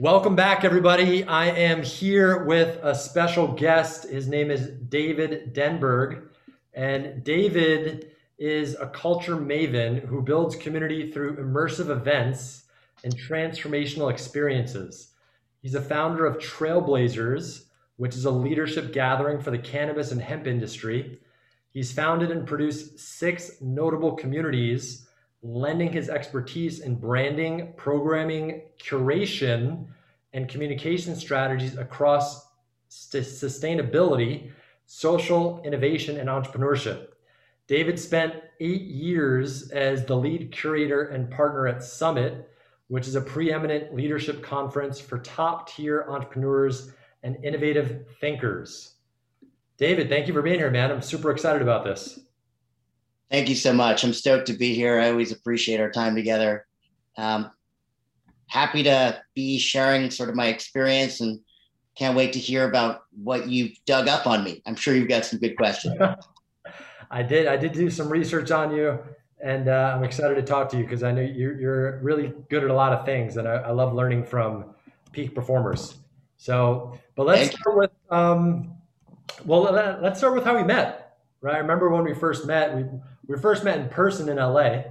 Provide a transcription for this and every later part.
Welcome back, everybody. I am here with a special guest. His name is David Denberg. And David is a culture maven who builds community through immersive events and transformational experiences. He's a founder of Trailblazers, which is a leadership gathering for the cannabis and hemp industry. He's founded and produced six notable communities lending his expertise in branding, programming, curation, and communication strategies across st- sustainability, social innovation, and entrepreneurship. David spent eight years as the lead curator and partner at Summit, which is a preeminent leadership conference for top tier entrepreneurs and innovative thinkers. David, thank you for being here, man. I'm super excited about this. Thank you so much. I'm stoked to be here. I always appreciate our time together. Um, happy to be sharing sort of my experience and can't wait to hear about what you've dug up on me. I'm sure you've got some good questions. I did. I did do some research on you, and uh, I'm excited to talk to you because I know you're, you're really good at a lot of things, and I, I love learning from peak performers. So, but let's start with um, well, let's start with how we met. Right? I remember when we first met. We we first met in person in LA,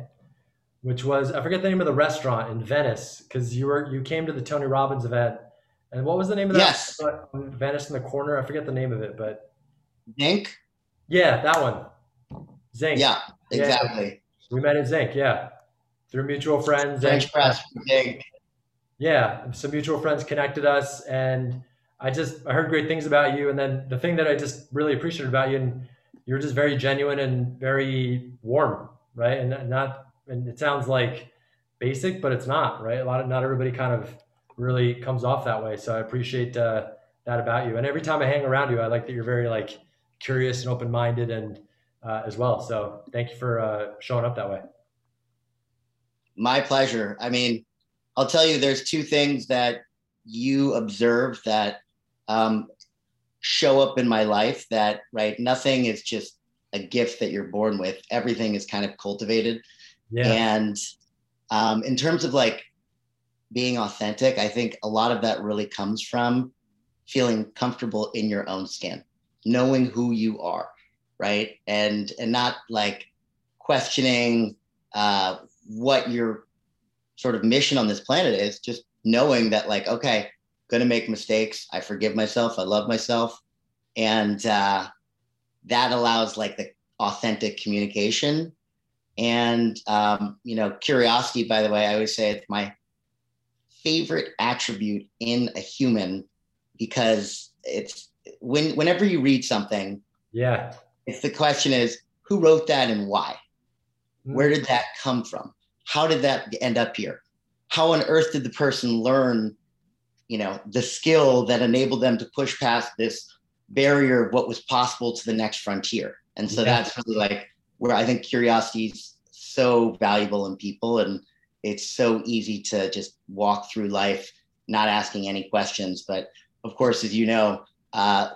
which was I forget the name of the restaurant in Venice because you were you came to the Tony Robbins event. And what was the name of that? Yes. Venice in the corner. I forget the name of it, but Zinc. Yeah, that one. Zinc. Yeah, exactly. Yeah. We met at Zinc. Yeah, through mutual friends. French press. Zinc. Yeah, some mutual friends connected us, and I just I heard great things about you. And then the thing that I just really appreciated about you, and you're just very genuine and very warm, right? And not and it sounds like basic, but it's not, right? A lot of not everybody kind of really comes off that way. So I appreciate uh, that about you. And every time I hang around you, I like that you're very like curious and open minded and uh, as well. So thank you for uh, showing up that way. My pleasure. I mean, I'll tell you, there's two things that you observe that um, show up in my life that, right, nothing is just a gift that you're born with. Everything is kind of cultivated. Yeah. And um, in terms of like being authentic, I think a lot of that really comes from feeling comfortable in your own skin, knowing who you are, right? And and not like questioning uh, what your sort of mission on this planet is, just knowing that like, okay, gonna make mistakes. I forgive myself. I love myself, and uh, that allows like the authentic communication. And um, you know, curiosity. By the way, I always say it's my favorite attribute in a human because it's when whenever you read something, yeah, if the question is who wrote that and why, mm. where did that come from? How did that end up here? How on earth did the person learn, you know, the skill that enabled them to push past this barrier of what was possible to the next frontier? And so yeah. that's really like where I think curiosity is so valuable in people and it's so easy to just walk through life not asking any questions. But of course, as you know, uh,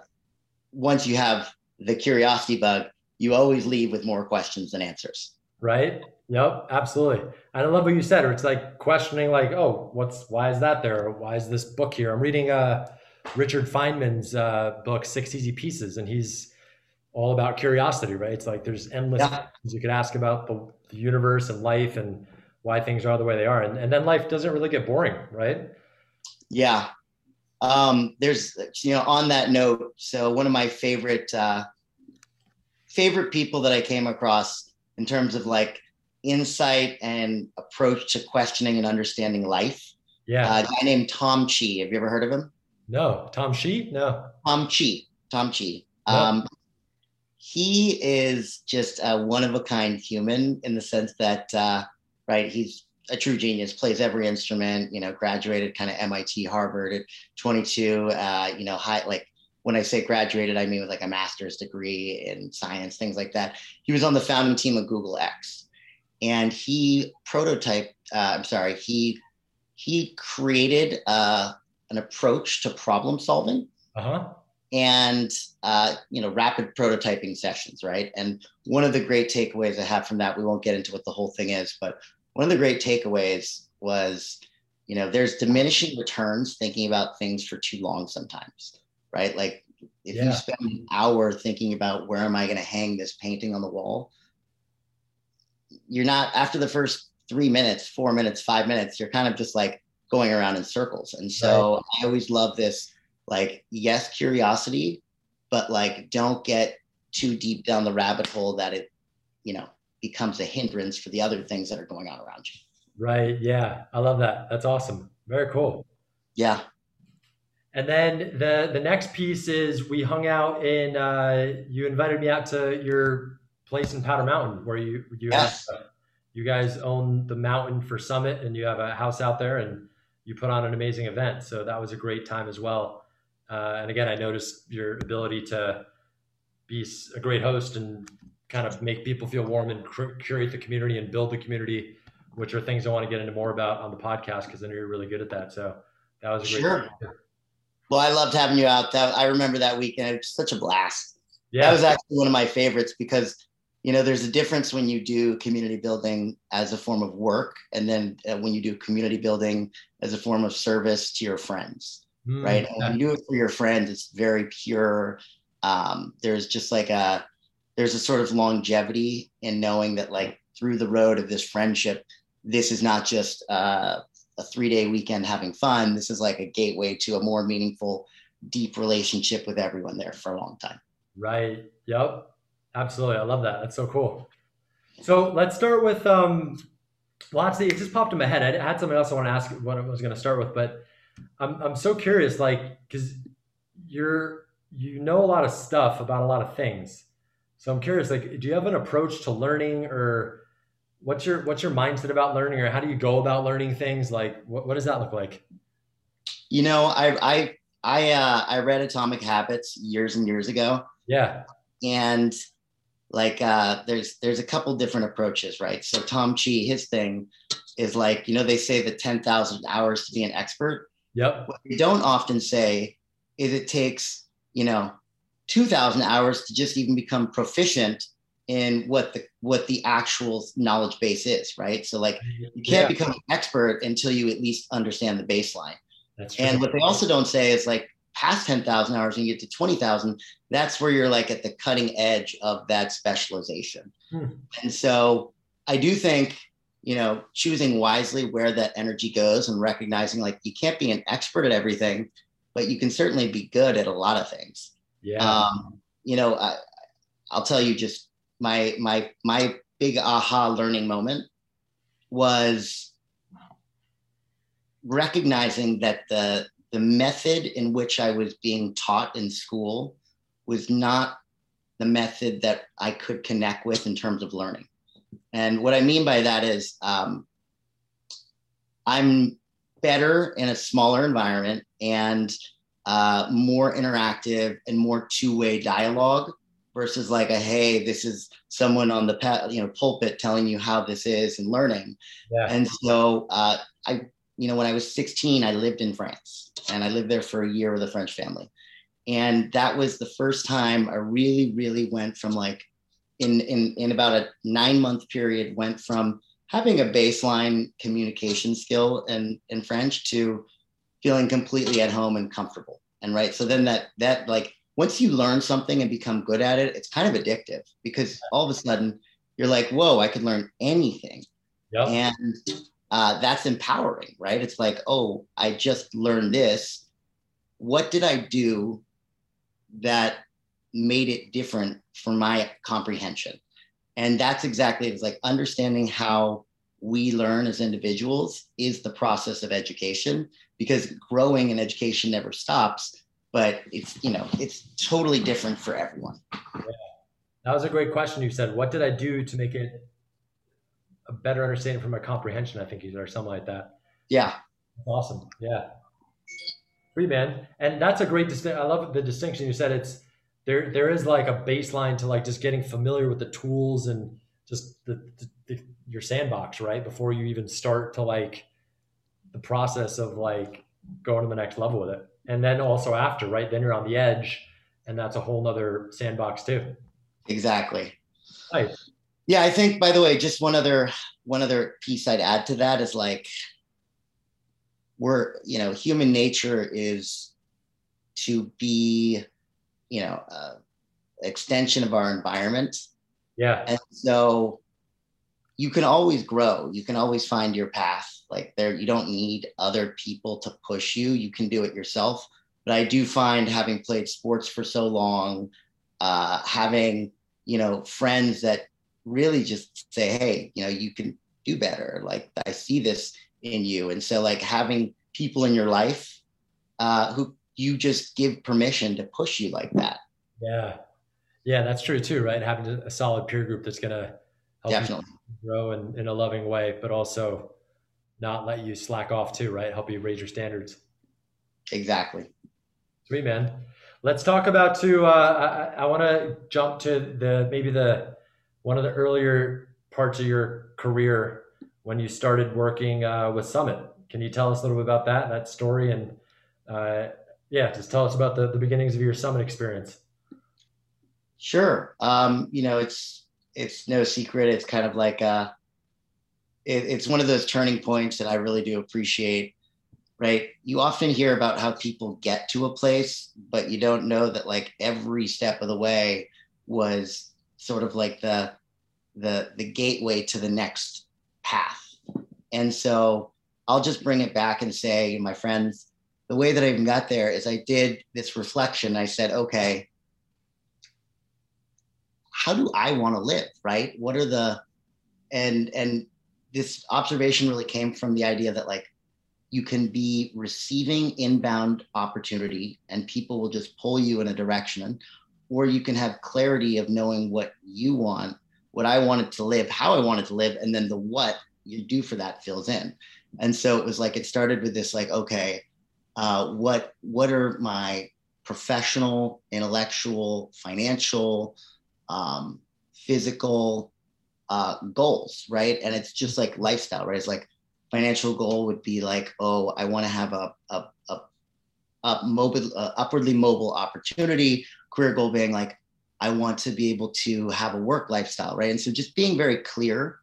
once you have the curiosity bug, you always leave with more questions than answers. Right. Yep. Absolutely. And I love what you said. It's like questioning, like, oh, what's why is that there? Why is this book here? I'm reading uh, Richard Feynman's uh, book, Six Easy Pieces, and he's all about curiosity. Right. It's like there's endless yeah. questions you could ask about the, the universe and life and why things are the way they are. And, and then life doesn't really get boring, right? Yeah. Um, there's, you know, on that note, so one of my favorite, uh, favorite people that I came across in terms of like insight and approach to questioning and understanding life. Yeah. Uh, a guy named Tom Chi. Have you ever heard of him? No. Tom Chi? No. Tom Chi. Tom Chi. No. Um, he is just a one of a kind human in the sense that uh, right? He's a true genius, plays every instrument, you know, graduated kind of MIT, Harvard at 22, uh, you know, high, like when I say graduated, I mean with like a master's degree in science, things like that. He was on the founding team of Google X and he prototyped, uh, I'm sorry, he, he created uh, an approach to problem solving. Uh-huh and uh, you know rapid prototyping sessions right and one of the great takeaways i have from that we won't get into what the whole thing is but one of the great takeaways was you know, there's diminishing returns thinking about things for too long sometimes, right? Like if yeah. you spend an hour thinking about where am I going to hang this painting on the wall, you're not after the first three minutes, four minutes, five minutes, you're kind of just like going around in circles. And so right. I always love this like, yes, curiosity, but like don't get too deep down the rabbit hole that it, you know, becomes a hindrance for the other things that are going on around you. Right. Yeah. I love that. That's awesome. Very cool. Yeah. And then the the next piece is we hung out in uh, you invited me out to your place in Powder Mountain where you you yes. have, uh, you guys own the mountain for Summit and you have a house out there and you put on an amazing event. So that was a great time as well. Uh, and again, I noticed your ability to be a great host and kind of make people feel warm and curate the community and build the community, which are things I want to get into more about on the podcast because I know you're really good at that. So that was a great. Sure. Time. Well, I loved having you out. That I remember that weekend. It was such a blast. Yeah, that was actually one of my favorites because you know there's a difference when you do community building as a form of work and then uh, when you do community building as a form of service to your friends mm, right and when you do it for your friends it's very pure um, there's just like a there's a sort of longevity in knowing that like through the road of this friendship this is not just uh, a three day weekend having fun. This is like a gateway to a more meaningful deep relationship with everyone there for a long time. Right. Yep absolutely. I love that. That's so cool. So let's start with um lots of it just popped in my head. I had something else i want to ask what i was going to start with but i'm, I'm so curious like because you're you know a lot of stuff about a lot of things. So I'm curious, like, do you have an approach to learning or what's your what's your mindset about learning or how do you go about learning things? Like what, what does that look like? You know, I I I uh I read Atomic Habits years and years ago. Yeah. And like uh there's there's a couple different approaches, right? So Tom Chi, his thing is like, you know, they say the 10,000 hours to be an expert. Yep. What they don't often say is it takes you know 2000 hours to just even become proficient in what the what the actual knowledge base is right so like you can't yeah. become an expert until you at least understand the baseline that's true. and what they also don't say is like past 10,000 hours and you get to 20,000 that's where you're like at the cutting edge of that specialization hmm. and so i do think you know choosing wisely where that energy goes and recognizing like you can't be an expert at everything but you can certainly be good at a lot of things. Yeah. Um, you know, I, I'll tell you just my my my big aha learning moment was recognizing that the the method in which I was being taught in school was not the method that I could connect with in terms of learning. And what I mean by that is um, I'm better in a smaller environment and uh, more interactive and more two-way dialogue versus like a hey this is someone on the you know pulpit telling you how this is and learning yeah. and so uh, i you know when i was 16 i lived in france and i lived there for a year with a french family and that was the first time i really really went from like in in in about a nine month period went from having a baseline communication skill in, in French to feeling completely at home and comfortable. And right. So then that that like once you learn something and become good at it, it's kind of addictive because all of a sudden you're like, whoa, I could learn anything. Yep. And uh, that's empowering, right? It's like, oh, I just learned this. What did I do that made it different for my comprehension? and that's exactly it's like understanding how we learn as individuals is the process of education because growing in education never stops but it's you know it's totally different for everyone. Yeah. that was a great question you said. What did i do to make it a better understanding from my comprehension i think you said or something like that? Yeah. Awesome. Yeah. Free man. And that's a great distinction i love the distinction you said. It's there there is like a baseline to like just getting familiar with the tools and just the, the, the, your sandbox right? Before you even start to like the process of like going to the next level with it and then also after right? Then you're on the edge and that's a whole nother sandbox too. Exactly. Nice. yeah i think by the way just one other one other piece i'd add to that is like we're you know human nature is to be you know uh, extension of our environment. Yeah. And so you can always grow. You can always find your path. Like there you don't need other people to push you. You can do it yourself. But i do find having played sports for so long uh, having you know friends that really just say hey you know you can do better. Like i see this in you. And so like having people in your life uh, who you just give permission to push you like that. Yeah. Yeah that's true too right? Having a solid peer group that's help definitely grow in, in a loving way but also not let you slack off too right help you raise your standards exactly sweet man let's talk about too uh, i, I want to jump to the maybe the one of the earlier parts of your career when you started working uh, with Summit. Can you tell us a little bit about that, that story? And uh, yeah, just tell us about the, the beginnings of your Summit experience. Sure. Um, you know, it's, it's no secret. It's kind of like, uh, it, it's one of those turning points that I really do appreciate, right? You often hear about how people get to a place, but you don't know that like every step of the way was sort of like the, the, the gateway to the next path. And so I'll just bring it back and say, my friends, the way that I even got there is I did this reflection. I said, okay, how do I want to live? Right? What are the and and this observation really came from the idea that like you can be receiving inbound opportunity and people will just pull you in a direction or you can have clarity of knowing what you want what I wanted to live, how I wanted to live, and then the what you do for that fills in. And so it was like it started with this like, okay, uh, what what are my professional, intellectual, financial, um, physical uh, goals, right? And it's just like lifestyle, right? It's like financial goal would be like, oh, I want to have a a, a, a mobile, uh, upwardly mobile opportunity. Career goal being like, I want to be able to have a work lifestyle, right? And so just being very clear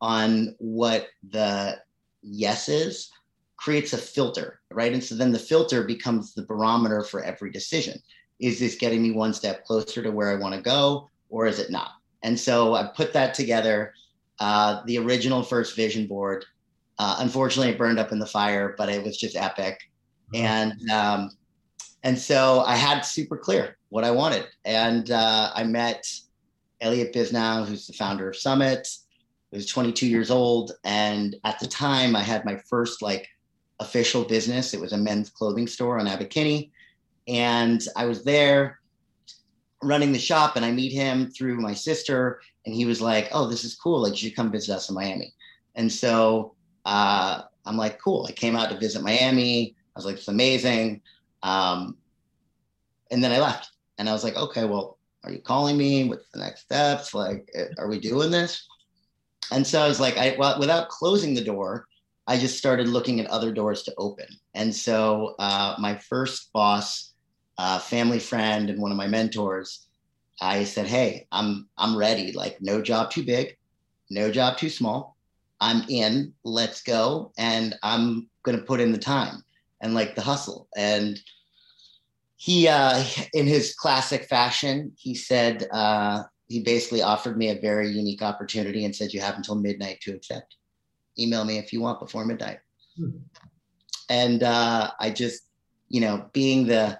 on what the yes is creates a filter, right? And so then the filter becomes the barometer for every decision. Is this getting me one step closer to where I want to go, or is it not? And so I put that together. Uh, the original first vision board, uh, unfortunately, it burned up in the fire, but it was just epic. Mm-hmm. And um, and so I had super clear what I wanted. And uh, I met Elliott Bisnow, who's the founder of Summit. I was 22 years old. And at the time, I had my first like official business. It was a men's clothing store on Abbot Kinney. And I was there running the shop and I meet him through my sister. And he was like, Oh, this is cool. Like, you should come visit us in Miami. And so uh, I'm like, Cool. I came out to visit Miami. I was like, It's amazing. Um, and then I left and I was like, okay, well, are you calling me? What's the next steps? Like, eh, are we doing this? And so I was like, I, well, without closing the door, I just started looking at other doors to open. And so uh, my first boss, uh, family friend, and one of my mentors, I said, "Hey, I'm I'm ready. Like, no job too big, no job too small. I'm in. Let's go, and I'm gonna put in the time and like the hustle." And he uh, in his classic fashion he said uh, he basically offered me a very unique opportunity and said you have until midnight to accept email me if you want before midnight hmm. and uh, i just you know being the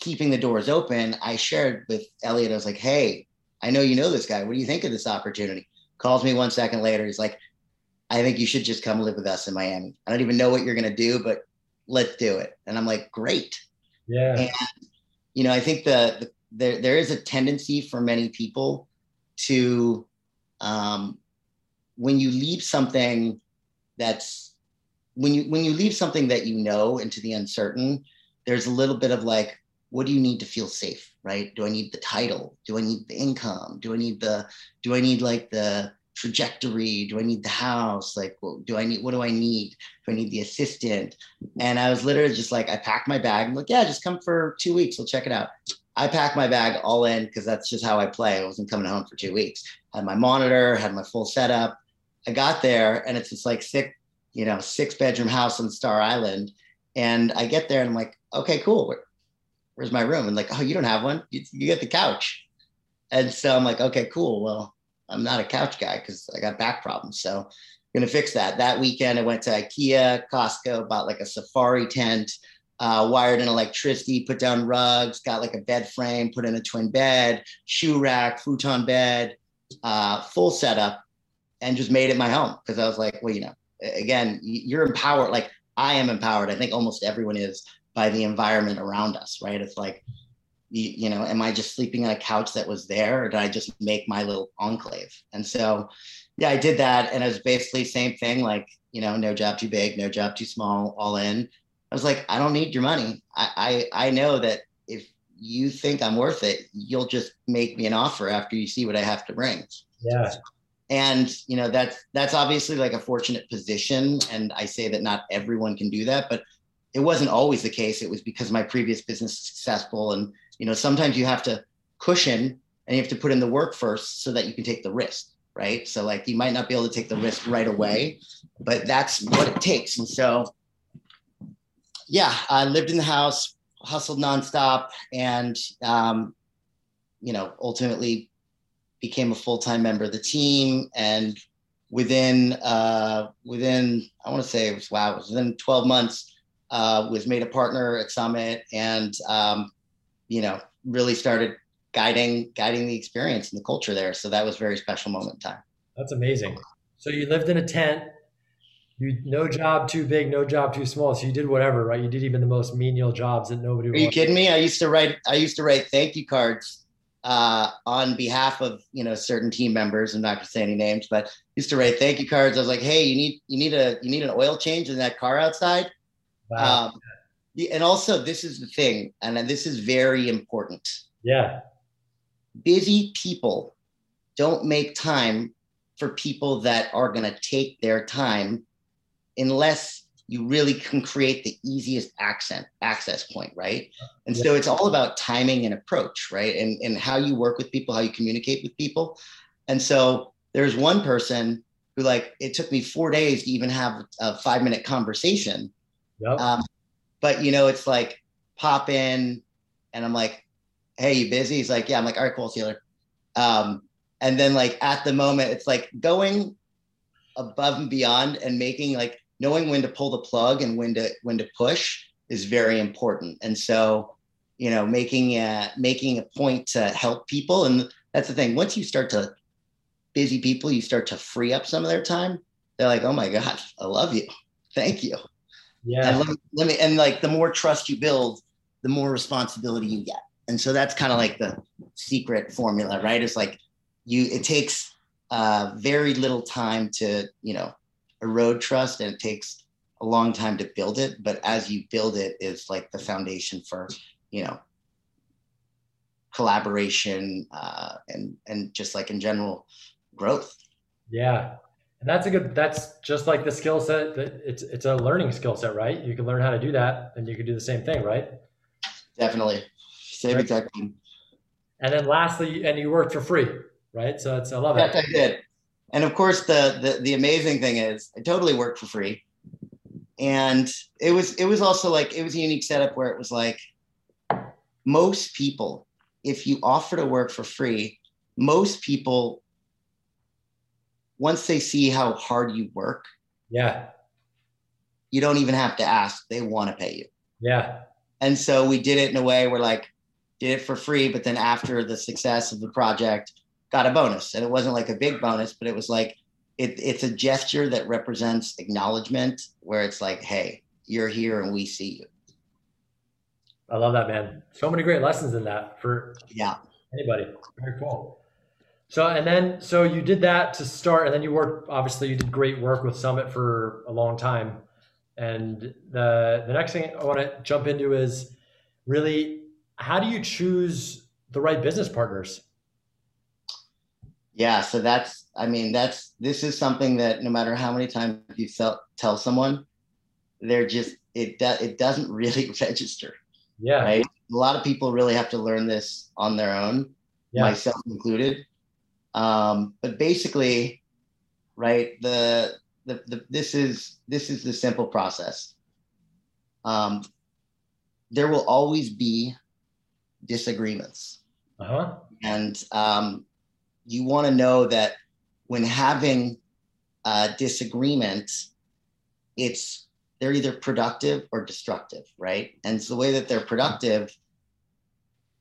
keeping the doors open i shared with elliot i was like hey i know you know this guy. What do you think of this opportunity? Calls me one second later. He's like i think you should just come live with us in miami. I don't even know what you're going to do but let's do it. And i'm like great. Yeah. And, you know, I think the, the there there is a tendency for many people to um, when you leave something that's when you when you leave something that you know into the uncertain, there's a little bit of like, what do you need to feel safe, right? Do I need the title? Do I need the income? Do I need the do I need like the trajectory? Do I need the house? Like, well, do I need, what do I need? Do I need the assistant? And I was literally just like, I packed my bag. I'm like, yeah, just come for two weeks. We'll check it out. I packed my bag all in because that's just how I play. I wasn't coming home for two weeks. Had my monitor, had my full setup. I got there and it's just like six, you know, six bedroom house on Star Island. And I get there and I'm like, okay, cool. Where, where's my room? And like, oh, you don't have one. You, you get the couch. And so I'm like, okay, cool. Well, I'm not a couch guy because I got back problems. So I'm gonna fix that. That weekend, I went to IKEA, Costco, bought like a safari tent, uh, wired in electricity, put down rugs, got like a bed frame, put in a twin bed, shoe rack, futon bed, uh, full setup, and just made it my home because I was like, well, you know, again, you're empowered. Like I am empowered. I think almost everyone is by the environment around us, right? It's like you, you, know, am I just sleeping on a couch that was there, or did I just make my little enclave? And so, yeah, I did that, and it was basically same thing, like you know, no job too big, no job too small, all in. I was like, I don't need your money. I I, I know that if you think I'm worth it, you'll just make me an offer after you see what I have to bring. Yeah. And you know that's that's obviously like a fortunate position, and I say that not everyone can do that, but it wasn't always the case. It was because my previous business was successful. And you know sometimes you have to cushion and you have to put in the work first so that you can take the risk right? So like you might not be able to take the risk right away but that's what it takes. And so yeah i lived in the house hustled nonstop and um, you know ultimately became a full-time member of the team. And within uh, within i want to say it was wow it was within 12 months uh, was made a partner at summit and um, you know, really started guiding guiding the experience and the culture there. So that was very special moment in time. That's amazing. So you lived in a tent. You no job too big, no job too small. So you did whatever, right? You did even the most menial jobs that nobody. Are you kidding me? I used to write. I used to write thank you cards uh, on behalf of you know certain team members. I'm not going to say any names, but used to write thank you cards. I was like, hey, you need you need a you need an oil change in that car outside. Wow. Um, and also this is the thing and this is very important. Yeah. Busy people don't make time for people that are going to take their time unless you really can create the easiest accent access point right? And yeah. so it's all about timing and approach right? And and how you work with people how you communicate with people. And so there's one person who like it took me four days to even have a five minute conversation yep. um, but you know, it's like pop in and I'm like, hey, you busy? He's like, yeah. I'm like, all right, cool, see you later. Um, and then like at the moment, it's like going above and beyond and making like knowing when to pull the plug and when to when to push is very important. And so, you know, making a making a point to help people. And that's the thing. Once you start to busy people, you start to free up some of their time. They're like, oh my God, I love you. Thank you. Yeah. And let me, let me, and like the more trust you build, the more responsibility you get. And so that's kind of like the secret formula, right? It's like you, it takes uh, very little time to, you know, erode trust and it takes a long time to build it. But as you build it, is like the foundation for, you know, collaboration uh, and, and just like in general growth. Yeah. And that's a good. That's just like the skill set. That it's it's a learning skill set, right? You can learn how to do that, and you can do the same thing, right? Definitely, same right. exact thing. And then lastly, and you worked for free, right? So it's I love yes, it. Yes, I did. And of course, the, the the amazing thing is, I totally worked for free, and it was it was also like it was a unique setup where it was like most people, if you offer to work for free, most people once they see how hard you work, yeah, you don't even have to ask; they want to pay you. Yeah. And so we did it in a way where like did it for free, but then after the success of the project, got a bonus, and it wasn't like a big bonus, but it was like it, it's a gesture that represents acknowledgement, where it's like, hey, you're here and we see you. I love that, man. So many great lessons in that for yeah anybody. Very cool. So and then so you did that to start, and then you worked. Obviously, you did great work with Summit for a long time. And the the next thing I want to jump into is really how do you choose the right business partners? Yeah, so that's I mean that's this is something that no matter how many times you tell tell someone, they're just it do, it doesn't really register. Yeah, right. A lot of people really have to learn this on their own, yeah. myself included um, but basically, right, the the, the this is this is the simple process. Um, there will always be disagreements, Uh-huh. and um, you want to know that when having a disagreement, it's they're either productive or destructive, right? And so the way that they're productive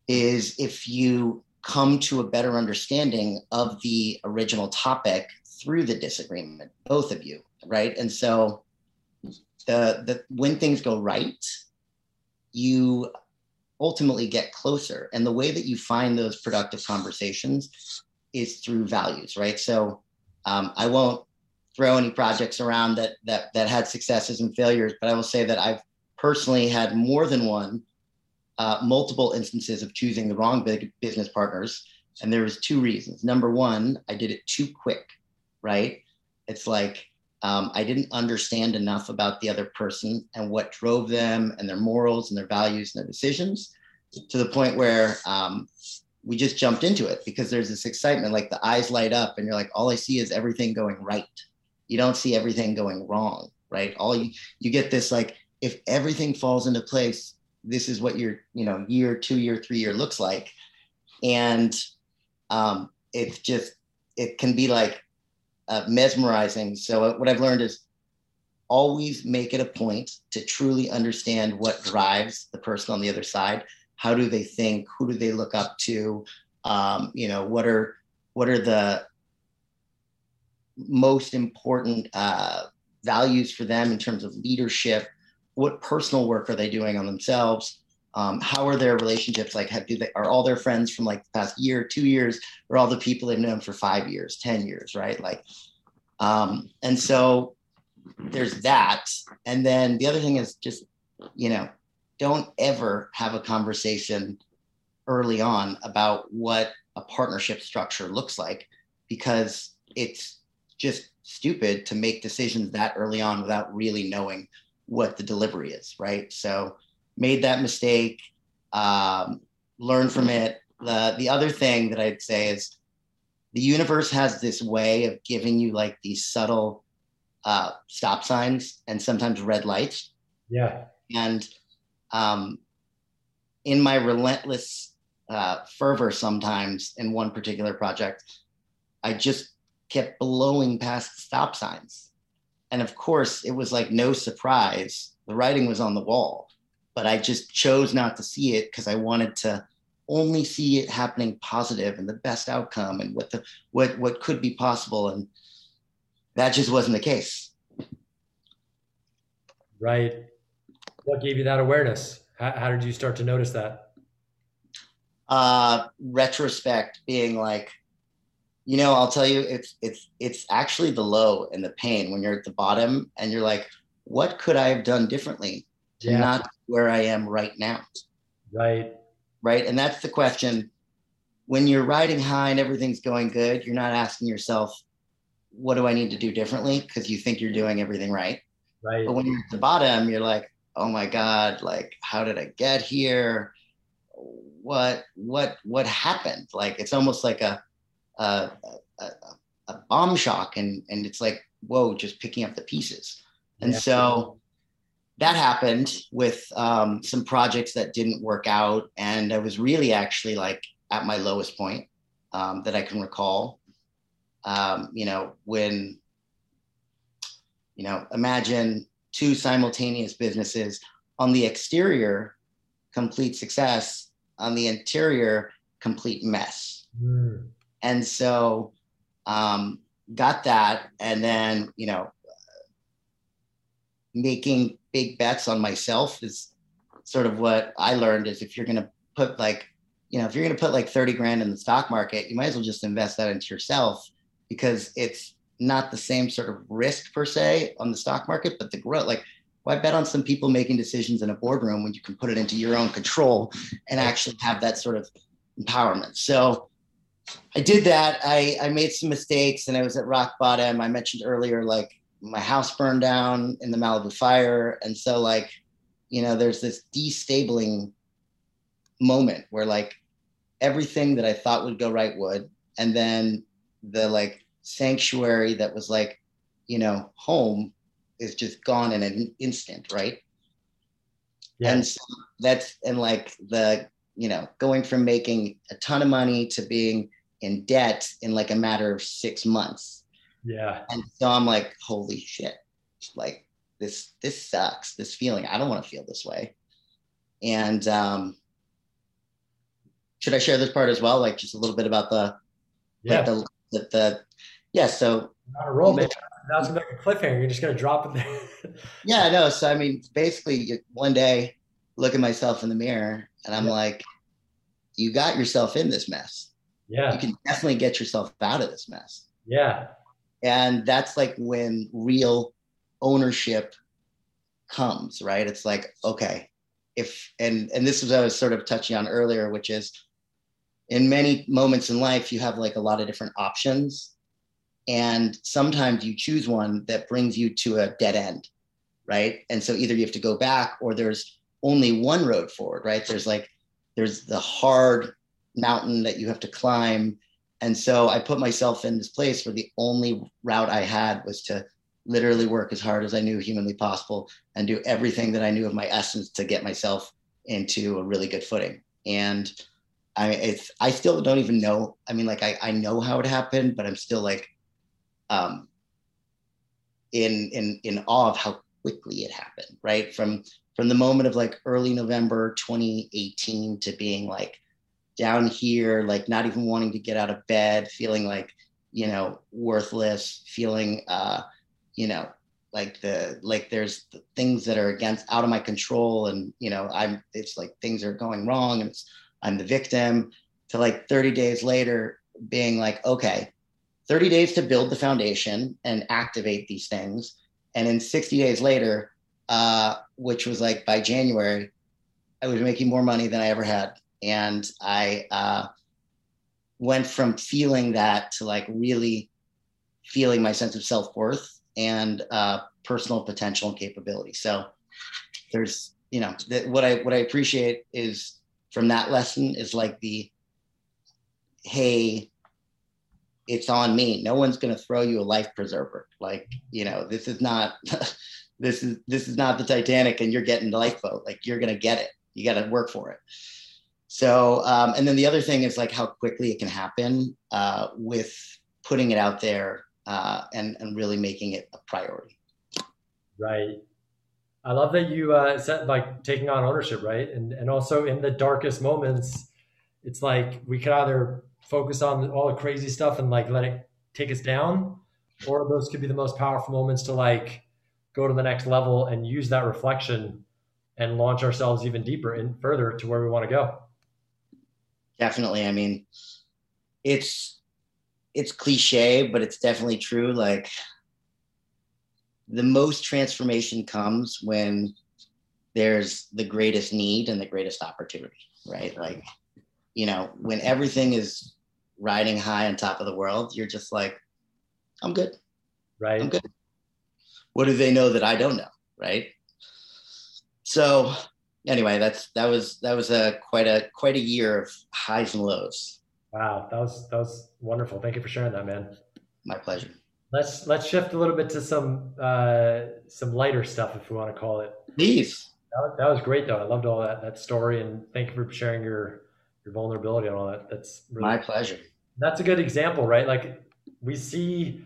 is if you come to a better understanding of the original topic through the disagreement, both of you, right? And so the, the when things go right, you ultimately get closer. And the way that you find those productive conversations is through values, right? So um, I won't throw any projects around that that that had successes and failures, but I will say that I've personally had more than one, uh, multiple instances of choosing the wrong big business partners, and there was two reasons. Number one, I did it too quick, right? It's like um, I didn't understand enough about the other person and what drove them and their morals and their values and their decisions to the point where um, we just jumped into it because there's this excitement, like the eyes light up, and you're like, all I see is everything going right you don't see everything going wrong, right? All you you get this like if everything falls into place, this is what your you know year, two year, three year looks like, and um, it's just it can be like uh, mesmerizing. So what I've learned is always make it a point to truly understand what drives the person on the other side. How do they think? Who do they look up to? Um, you know, what are what are the most important uh, values for them in terms of leadership? What personal work are they doing on themselves? Um, how are their relationships like? Have, do they are all their friends from like the past year, two years, or all the people they've known for five years, ten years, right? Like, um, and so there's that, and then the other thing is just you know, don't ever have a conversation early on about what a partnership structure looks like because it's just stupid to make decisions that early on without really knowing what the delivery is, right? So made that mistake, um, learn from it. The the other thing that I'd say is the universe has this way of giving you like these subtle uh, stop signs and sometimes red lights. Yeah. And um, in my relentless uh, fervor, sometimes in one particular project, I just kept blowing past stop signs. And of course, it was like no surprise. The writing was on the wall, but I just chose not to see it because I wanted to only see it happening positive and the best outcome and what the what what could be possible and that just wasn't the case. Right. What gave you that awareness? How, how did you start to notice that? Uh retrospect being like you know, I'll tell you, it's it's it's actually the low and the pain when you're at the bottom and you're like, what could I have done differently to yeah. not where I am right now? Right. Right. And that's the question. When you're riding high and everything's going good, you're not asking yourself, what do I need to do differently? Because you think you're doing everything right. Right. But when you're at the bottom, you're like, oh my God, like how did I get here? What what what happened? Like it's almost like a a, a, a bomb shock and and it's like whoa just picking up the pieces. And yeah. so that happened with um, some projects that didn't work out. And i was really actually like at my lowest point um, that i can recall. Um, you know when you know imagine two simultaneous businesses on the exterior complete success on the interior complete mess. Mm and so um, got that and then you know making big bets on myself is sort of what i learned is if you're going to put like you know if you're going to put like 30 grand in the stock market you might as well just invest that into yourself because it's not the same sort of risk per se on the stock market but the growth like why bet on some people making decisions in a boardroom when you can put it into your own control and actually have that sort of empowerment? So I did that. I, I made some mistakes and I was at rock bottom. I mentioned earlier, like my house burned down in the Malibu fire. And so, like, you know, there's this destabling moment where, like, everything that I thought would go right would. And then the like sanctuary that was like, you know, home is just gone in an instant, right? Yeah. And so that's and like the you know going from making a ton of money to being in debt in like a matter of six months. Yeah. And so I'm like, holy shit, like this this sucks. This feeling, I don't want to feel this way. And um, should I share this part as well? Like just a little bit about the Yeah. like the, the, the yeah. So On a roll, man. That's like a cliffhanger. You're just gonna drop it there. yeah, no. So I mean, basically, you- one day, look at myself in the mirror, and I'm Yeah. like, you got yourself in this mess. Yeah. You can definitely get yourself out of this mess. Yeah. and that's like when real ownership comes right it's like okay if and and this is what i was sort of touching on earlier which is in many moments in life you have like a lot of different options and sometimes you choose one that brings you to a dead end right and so either you have to go back or there's only one road forward right there's like there's the hard mountain that you have to climb and so I put myself in this place where the only route I had was to literally work as hard as I knew humanly possible and do everything that I knew of my essence to get myself into a really good footing. And I mean, it's I still don't even know. I mean, like I, I know how it happened, but I'm still like um in in in awe of how quickly it happened, right? From from the moment of like early November 2018 to being like down here, like not even wanting to get out of bed, feeling like, you know, worthless, feeling, uh, you know, like the, like there's the things that are against out of my control. And, you know, I'm, it's like things are going wrong and it's, I'm the victim to like 30 days later being like, okay, 30 days to build the foundation and activate these things. And in 60 days later, uh, which was like by January, I was making more money than I ever had and I uh, went from feeling that to like really feeling my sense of self worth and uh, personal potential and capability. So there's, you know, what I what I appreciate is from that lesson is like the, hey, it's on me. No one's going to throw you a life preserver. Like, you know, this is not. this is this is not the Titanic, and you're getting the lifeboat. Like you're gonna get it. You got to work for it. So, um, and then the other thing is like how quickly it can happen uh, with putting it out there uh, and and really making it a priority. Right. I love that you uh, said like taking on ownership, right? And and also in the darkest moments, it's like we could either focus on all the crazy stuff and like let it take us down, or those could be the most powerful moments to like go to the next level and use that reflection and launch ourselves even deeper and further to where we want to go. Definitely. I mean, it's it's cliche, but it's definitely true. Like the most transformation comes when there's the greatest need and the greatest opportunity, right? Like, you know, when everything is riding high on top of the world, you're just like, I'm good. Right. I'm good. What do they know that I don't know, right? So anyway, that's that was that was a quite a quite a year of highs and lows. Wow. That was that was wonderful. Thank you for sharing that, man. My pleasure. Let's let's shift a little bit to some uh, some lighter stuff, if we want to call it. Please. That was, that was great, though. I loved all that that story, and thank you for sharing your your vulnerability and all that. That's really, My pleasure. that's a good example, right? Like we see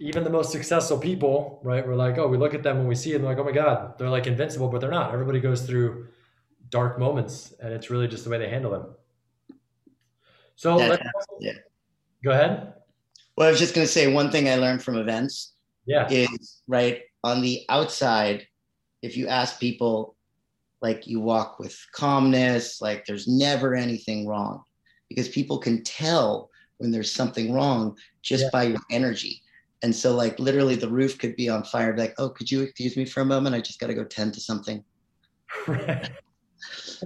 even the most successful people, right? We're like, oh, we look at them when we see them, like, oh my god, they're like invincible, but they're not. Everybody goes through dark moments, and it's really just the way they handle them. So yeah. go ahead. Well, I was just going to say one thing I learned from events Yeah, is right on the outside, if you ask people, like you walk with calmness, like there's never anything wrong because people can tell when there's something wrong just Yeah. by your energy. And so, like, literally, the roof could be on fire. Like, oh, could you excuse me for a moment? I just got to go tend to something. right.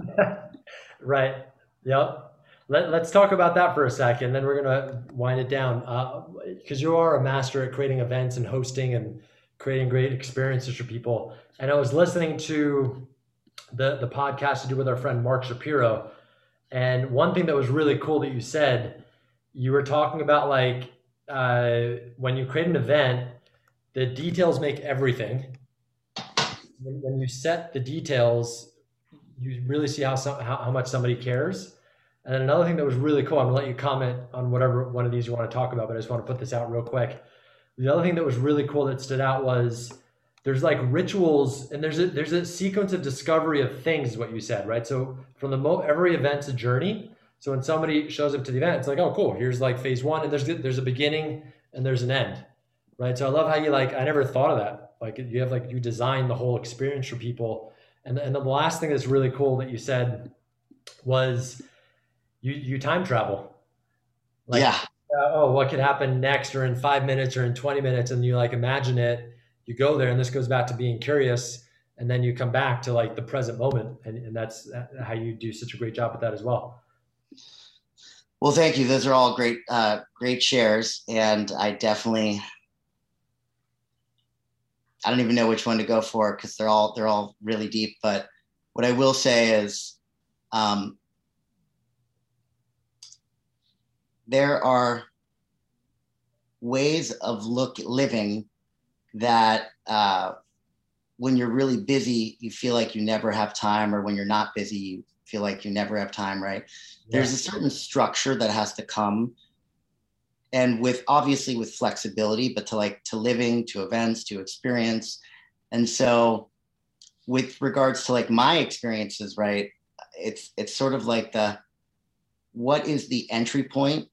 right. Yep. Let, let's talk about that for a second, then we're gonna wind it down. Uh, because you are a master at creating events and hosting and creating great experiences for people. And I was listening to the the podcast to do with our friend Mark Shapiro, and one thing that was really cool that you said, you were talking about like uh, when you create an event, the details make everything. When, when you set the details, you really see how, some, how how much somebody cares. And then another thing that was really cool. I'm gonna let you comment on whatever one of these you want to talk about, but I just want to put this out real quick. The other thing that was really cool that stood out was there's like rituals and there's a there's a sequence of discovery of things what you said right so from the mo every event's a journey so when somebody shows up to the event it's like oh cool here's like phase one and there's there's a beginning and there's an end right? So i love how you like i never thought of that. Like you have like you design the whole experience for people. And and the last thing that's really cool that you said was you you time travel. Like, yeah. uh, oh what could happen next or in five minutes or in 20 minutes? And you like imagine it. You go there and this goes back to being curious and then you come back to like the present moment. And, and that's how you do such a great job with that as well well thank you. Those are all great uh, great shares. And i definitely i don't even know which one to go for because they're all they're all really deep. But what i will say is um, there are ways of look living that uh, when you're really busy, you feel like you never have time, or when you're not busy, you feel like you never have time, right? Yeah. There's a certain structure that has to come. And with obviously with flexibility, but to like to living, to events, to experience. And so with regards to like my experiences, right? It's it's sort of like the what is the entry point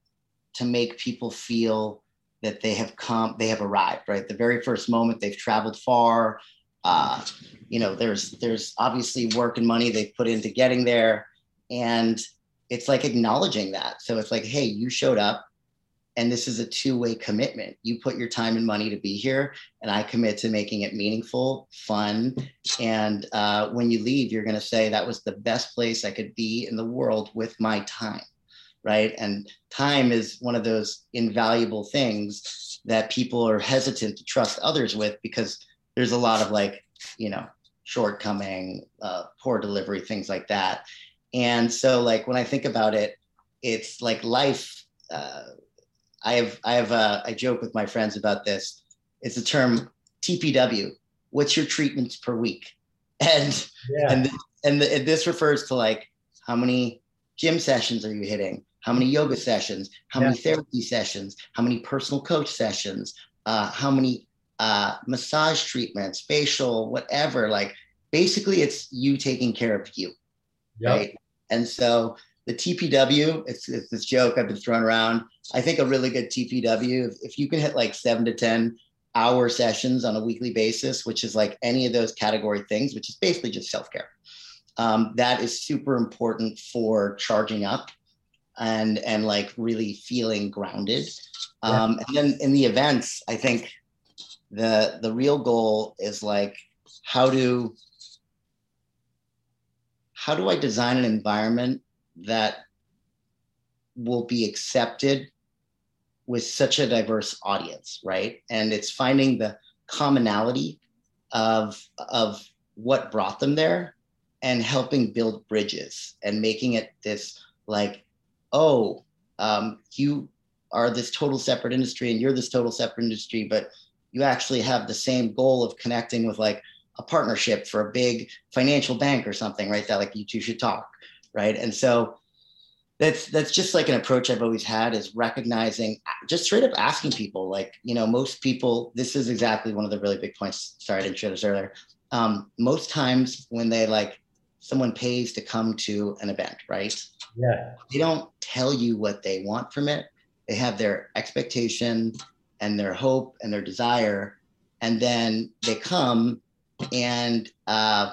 to make people feel that they have come, they have arrived, right? The very first moment they've traveled far. Uh, you know, there's there's obviously work and money they've put into getting there, and it's like acknowledging that. So it's like, hey, you showed up, and this is a two-way commitment. You put your time and money to be here, and I commit to making it meaningful, fun, and uh, when you leave, you're going to say that was the best place I could be in the world with my time right? And time is one of those invaluable things that people are hesitant to trust others with because there's a lot of like, you know, shortcoming, uh, poor delivery, things like that. And so, like when I think about it, it's like life. Uh, I have I have a, I joke with my friends about this. It's the term TPW. What's your treatments per week? And yeah. and and, the, and this refers to like how many gym sessions are you hitting? how many yoga sessions, how yeah. many therapy sessions, how many personal coach sessions, uh, how many uh, massage treatments, facial, whatever. Like basically, it's you taking care of you, yep. right? And so the TPW, it's, it's, this joke I've been throwing around. I think a really good TPW, if, if you can hit like seven to 10 hour sessions on a weekly basis, which is like any of those category things, which is basically just self care. Um, that is super important for charging up and and like really feeling grounded. Um, and then in the events, I think the the real goal is like how do how do I design an environment that will be accepted with such a diverse audience, right? And it's finding the commonality of of what brought them there and helping build bridges and making it this like oh, um, you are this total separate industry and you're this total separate industry, but you actually have the same goal of connecting with like a partnership for a big financial bank or something, right? That like you two should talk, right? And so that's that's just like an approach I've always had is recognizing, just straight up asking people, like you know, most people. This is exactly one of the really big points. Sorry, I didn't share this earlier. Um, most times when they like someone pays to come to an event, right? Yeah. They don't tell you what they want from it. They have their expectation and their hope and their desire. And then they come and uh,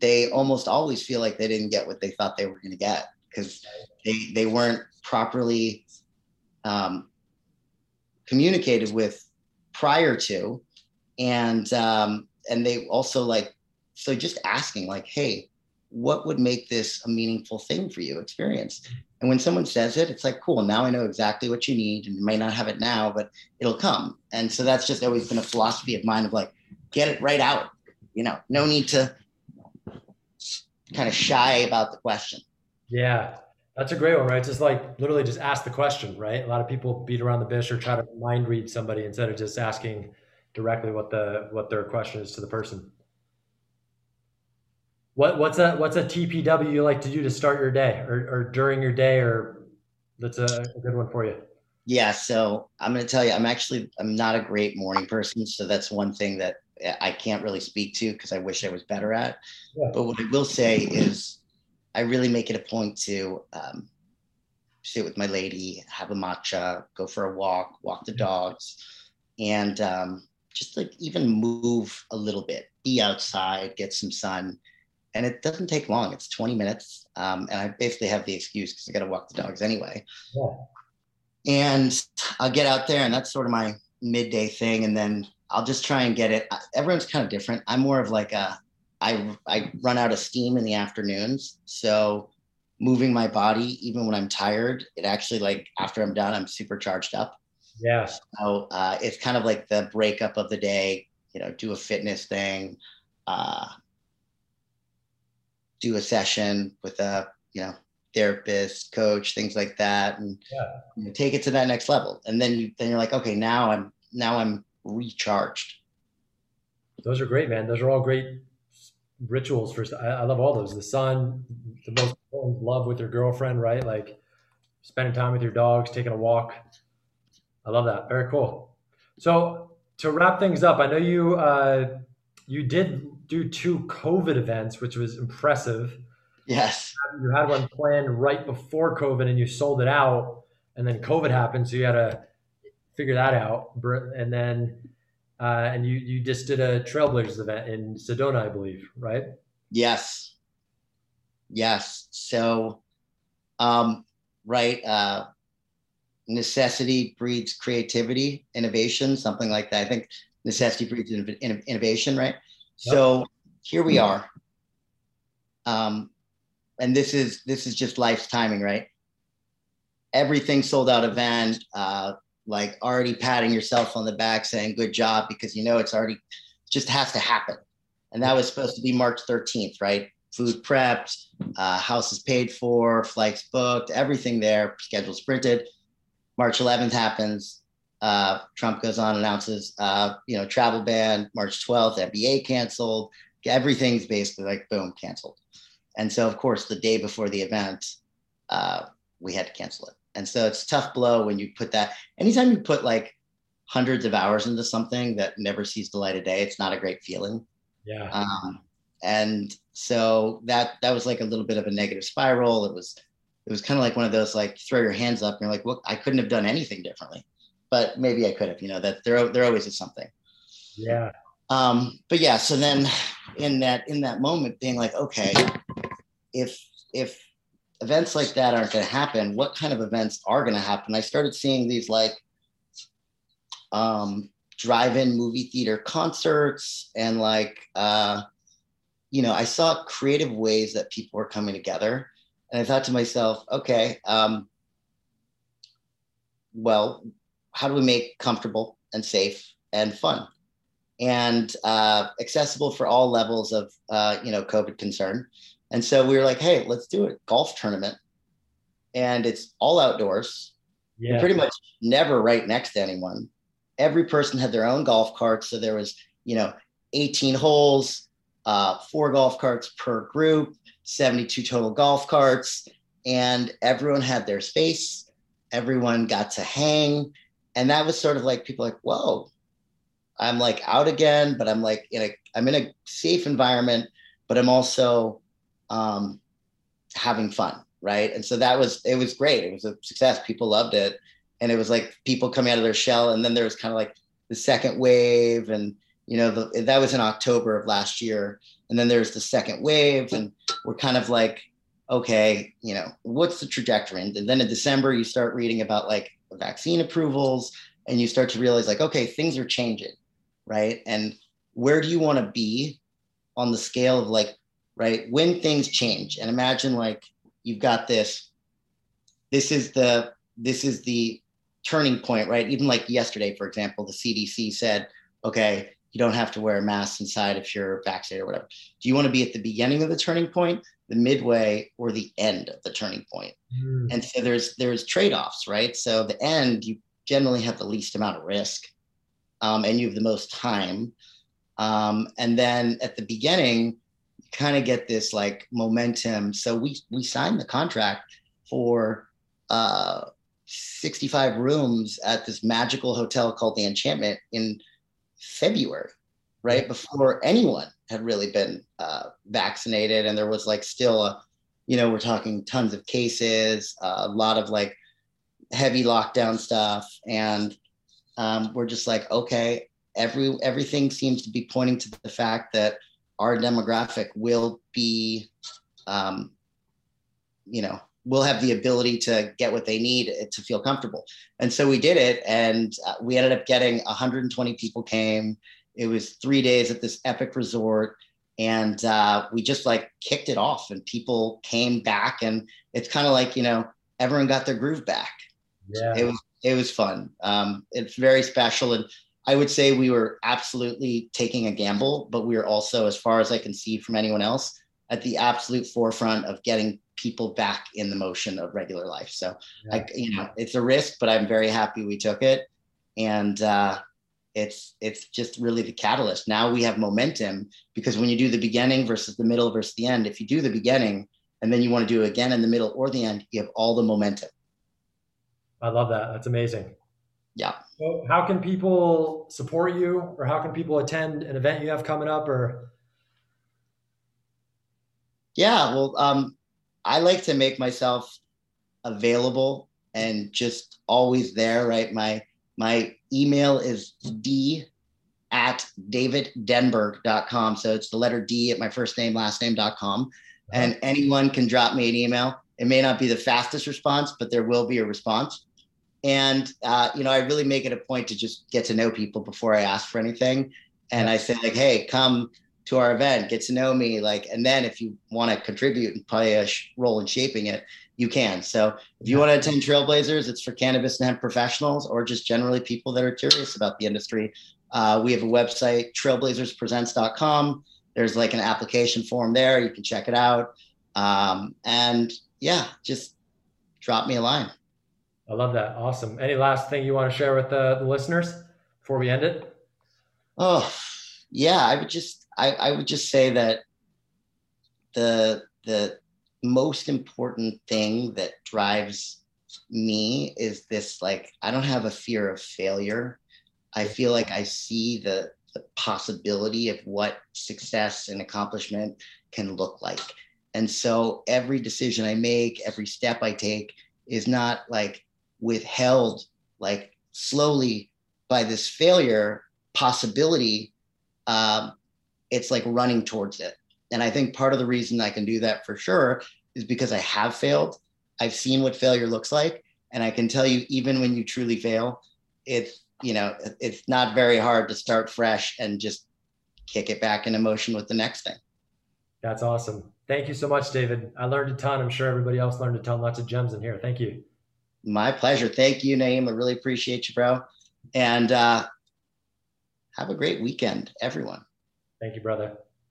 they almost always feel like they didn't get what they thought they were going to get because they, they weren't properly um, communicated with prior to. And, um, and they also like, so just asking like, Hey, what would make this a meaningful thing for you experience and when someone says it it's like cool now i know exactly what you need and you may not have it now but it'll come and so that's just always been a philosophy of mine of like get it right out you know no need to kind of shy about the question yeah That's a great one, right? Just like literally just ask the question, right? A lot of people beat around the bush or try to mind read somebody instead of just asking directly what the what their question is to the person. What what's a what's a TPW you like to do to start your day or, or during your day or that's a, a good one for you? Yeah, so I'm going to tell you, I'm actually I'm not a great morning person, so that's one thing that I can't really speak to because I wish I was better at. Yeah. But what I will say is, I really make it a point to um, sit with my lady, have a matcha, go for a walk, walk the dogs, and um, just like even move a little bit, be outside, get some sun. And it doesn't take long. It's 20 minutes. Um, and I basically have the excuse because I got to walk the dogs anyway. Yeah. And I'll get out there, and that's sort of my midday thing. And then I'll just try and get it. Everyone's kind of different. I'm more of like a, I, I run out of steam in the afternoons. So moving my body, even when I'm tired, it actually like after I'm done, I'm super charged up. Yeah. So uh, it's kind of like the breakup of the day, you know, do a fitness thing, uh, do a session with a, you know, therapist, coach, things like that, and yeah. you know, take it to that next level. And then you, then you're like, okay, now I'm, now I'm recharged. Those are great, man. Those are all great rituals for. I, I love all those. The sun, the most love with your girlfriend, right? Like spending time with your dogs, taking a walk. I love that. Very cool. So to wrap things up, I know you uh, you did do two COVID events, which was impressive. Yes. You had one planned right before COVID, and you sold it out, and then COVID happened, so you had to figure that out. And then, uh, and you you just did a Trailblazers event in Sedona, I believe, right? Yes. Yes. So, um, right. Uh, necessity breeds creativity, innovation, something like that. I think necessity breeds innovation, right? So here we are. Um, and this is this is just life's timing, right? Everything sold out event. Uh, like already patting yourself on the back saying good job because you know it's already just has to happen and that was supposed to be march 13th right food prepped uh, house is paid for flights booked everything there schedules printed march 11th happens uh, trump goes on announces uh, you know travel ban march 12th nba canceled everything's basically like boom canceled and so of course the day before the event uh, we had to cancel it and so it's tough blow when you put that. Anytime you put like hundreds of hours into something that never sees the light of day, it's not a great feeling. Yeah. Um, and so that that was like a little bit of a negative spiral. It was it was kind of like one of those like throw your hands up and you're like, well, I couldn't have done anything differently, but maybe I could have. You know that there there always is something. Yeah. Um, but yeah, so then in that in that moment, being like, okay, if if events like that aren't going to happen, what kind of events are going to happen? I started seeing these like um, drive-in movie theater concerts and like uh, you know, I saw creative ways that people were coming together, and I thought to myself, okay, um, well, how do we make comfortable and safe and fun? and uh, accessible for all levels of uh, you know COVID concern. And so we were like, hey, let's do a golf tournament. And it's all outdoors. Yeah. Pretty much never right next to anyone. Every person had their own golf cart. So there was, you know, 18 holes, uh, four golf carts per group, 72 total golf carts. And everyone had their space. Everyone got to hang. And that was sort of like people like, whoa, I'm like out again, but I'm like in a I'm in a safe environment, but I'm also um, having fun, right? And so that was it was great. It was a success. People loved it, and it was like people coming out of their shell. And then there was kind of like the second wave, and you know the, that was in October of last year. And then there's the second wave, and we're kind of like, okay, you know, what's the trajectory? And then in December, you start reading about like vaccine approvals, and you start to realize like, okay, things are changing, right? And where do you want to be on the scale of like right? When things change, and imagine like you've got this, this is the this is the turning point, right? Even like yesterday, for example, the CDC said, okay, you don't have to wear a mask inside if you're vaccinated or whatever. Do you want to be at the beginning of the turning point, the midway, or the end of the turning point? Mm. And so there's there's trade-offs, right? So the end, you generally have the least amount of risk, um, and you have the most time. Um, and then at the beginning, you kind of get this like momentum. So we we signed the contract for uh, 65 rooms at this magical hotel called the Enchantment in February, right? Before anyone had really been uh, vaccinated, and there was like still a, you know, we're talking tons of cases, uh, a lot of like heavy lockdown stuff, and um, we're just like, okay, every everything seems to be pointing to the fact that our demographic will be, um, you know, will have the ability to get what they need to feel comfortable. And so we did it, and uh, we ended up getting 120 people came. It was three days at this epic resort, and uh, we just like kicked it off, and people came back, and it's kind of like you know everyone got their groove back. Yeah, it was it was fun. Um, it's very special, and I would say we were absolutely taking a gamble, but we were also, as far as I can see from anyone else, at the absolute forefront of getting people back in the motion of regular life. So, yeah. I, you know, it's a risk, but I'm very happy we took it, and uh, it's it's just really the catalyst. Now we have momentum because when you do the beginning versus the middle versus the end, if you do the beginning and then you want to do it again in the middle or the end, you have all the momentum. I love that. That's amazing. Yeah. So how can people support you, or how can people attend an event you have coming up, or yeah, well, um, I like to make myself available and just always there, right? My my email is d at daviddenberg.com. So it's the letter D at my first name, last name.com. And anyone can drop me an email. It may not be the fastest response, but there will be a response. And, uh, you know, I really make it a point to just get to know people before I ask for anything. And I say, like, hey, come to our event, get to know me, like, and then if you want to contribute and play a sh- role in shaping it, you can. So if you want to attend Trailblazers, it's for cannabis and hemp professionals or just generally people that are curious about the industry. Uh, we have a website, trailblazerspresents.com. There's like an application form there. You can check it out. Um, and yeah, just drop me a line. I love that. Awesome. Any last thing you want to share with the, the listeners before we end it? Oh, yeah. I would just I, I would just say that the the most important thing that drives me is this like I don't have a fear of failure. I feel like I see the the possibility of what success and accomplishment can look like. And so every decision I make, every step I take is not like withheld like slowly by this failure possibility um, it's like running towards it. And I think part of the reason I can do that for sure is because I have failed. I've seen what failure looks like. And I can tell you, even when you truly fail, it's, you know, it's not very hard to start fresh and just kick it back into motion with the next thing. That's awesome. Thank you so much, David. I learned a ton. I'm sure everybody else learned a ton. Lots of gems in here. Thank you. My pleasure. Thank you, Naeem. I really appreciate you, bro. And uh, have a great weekend, everyone. Thank you, brother.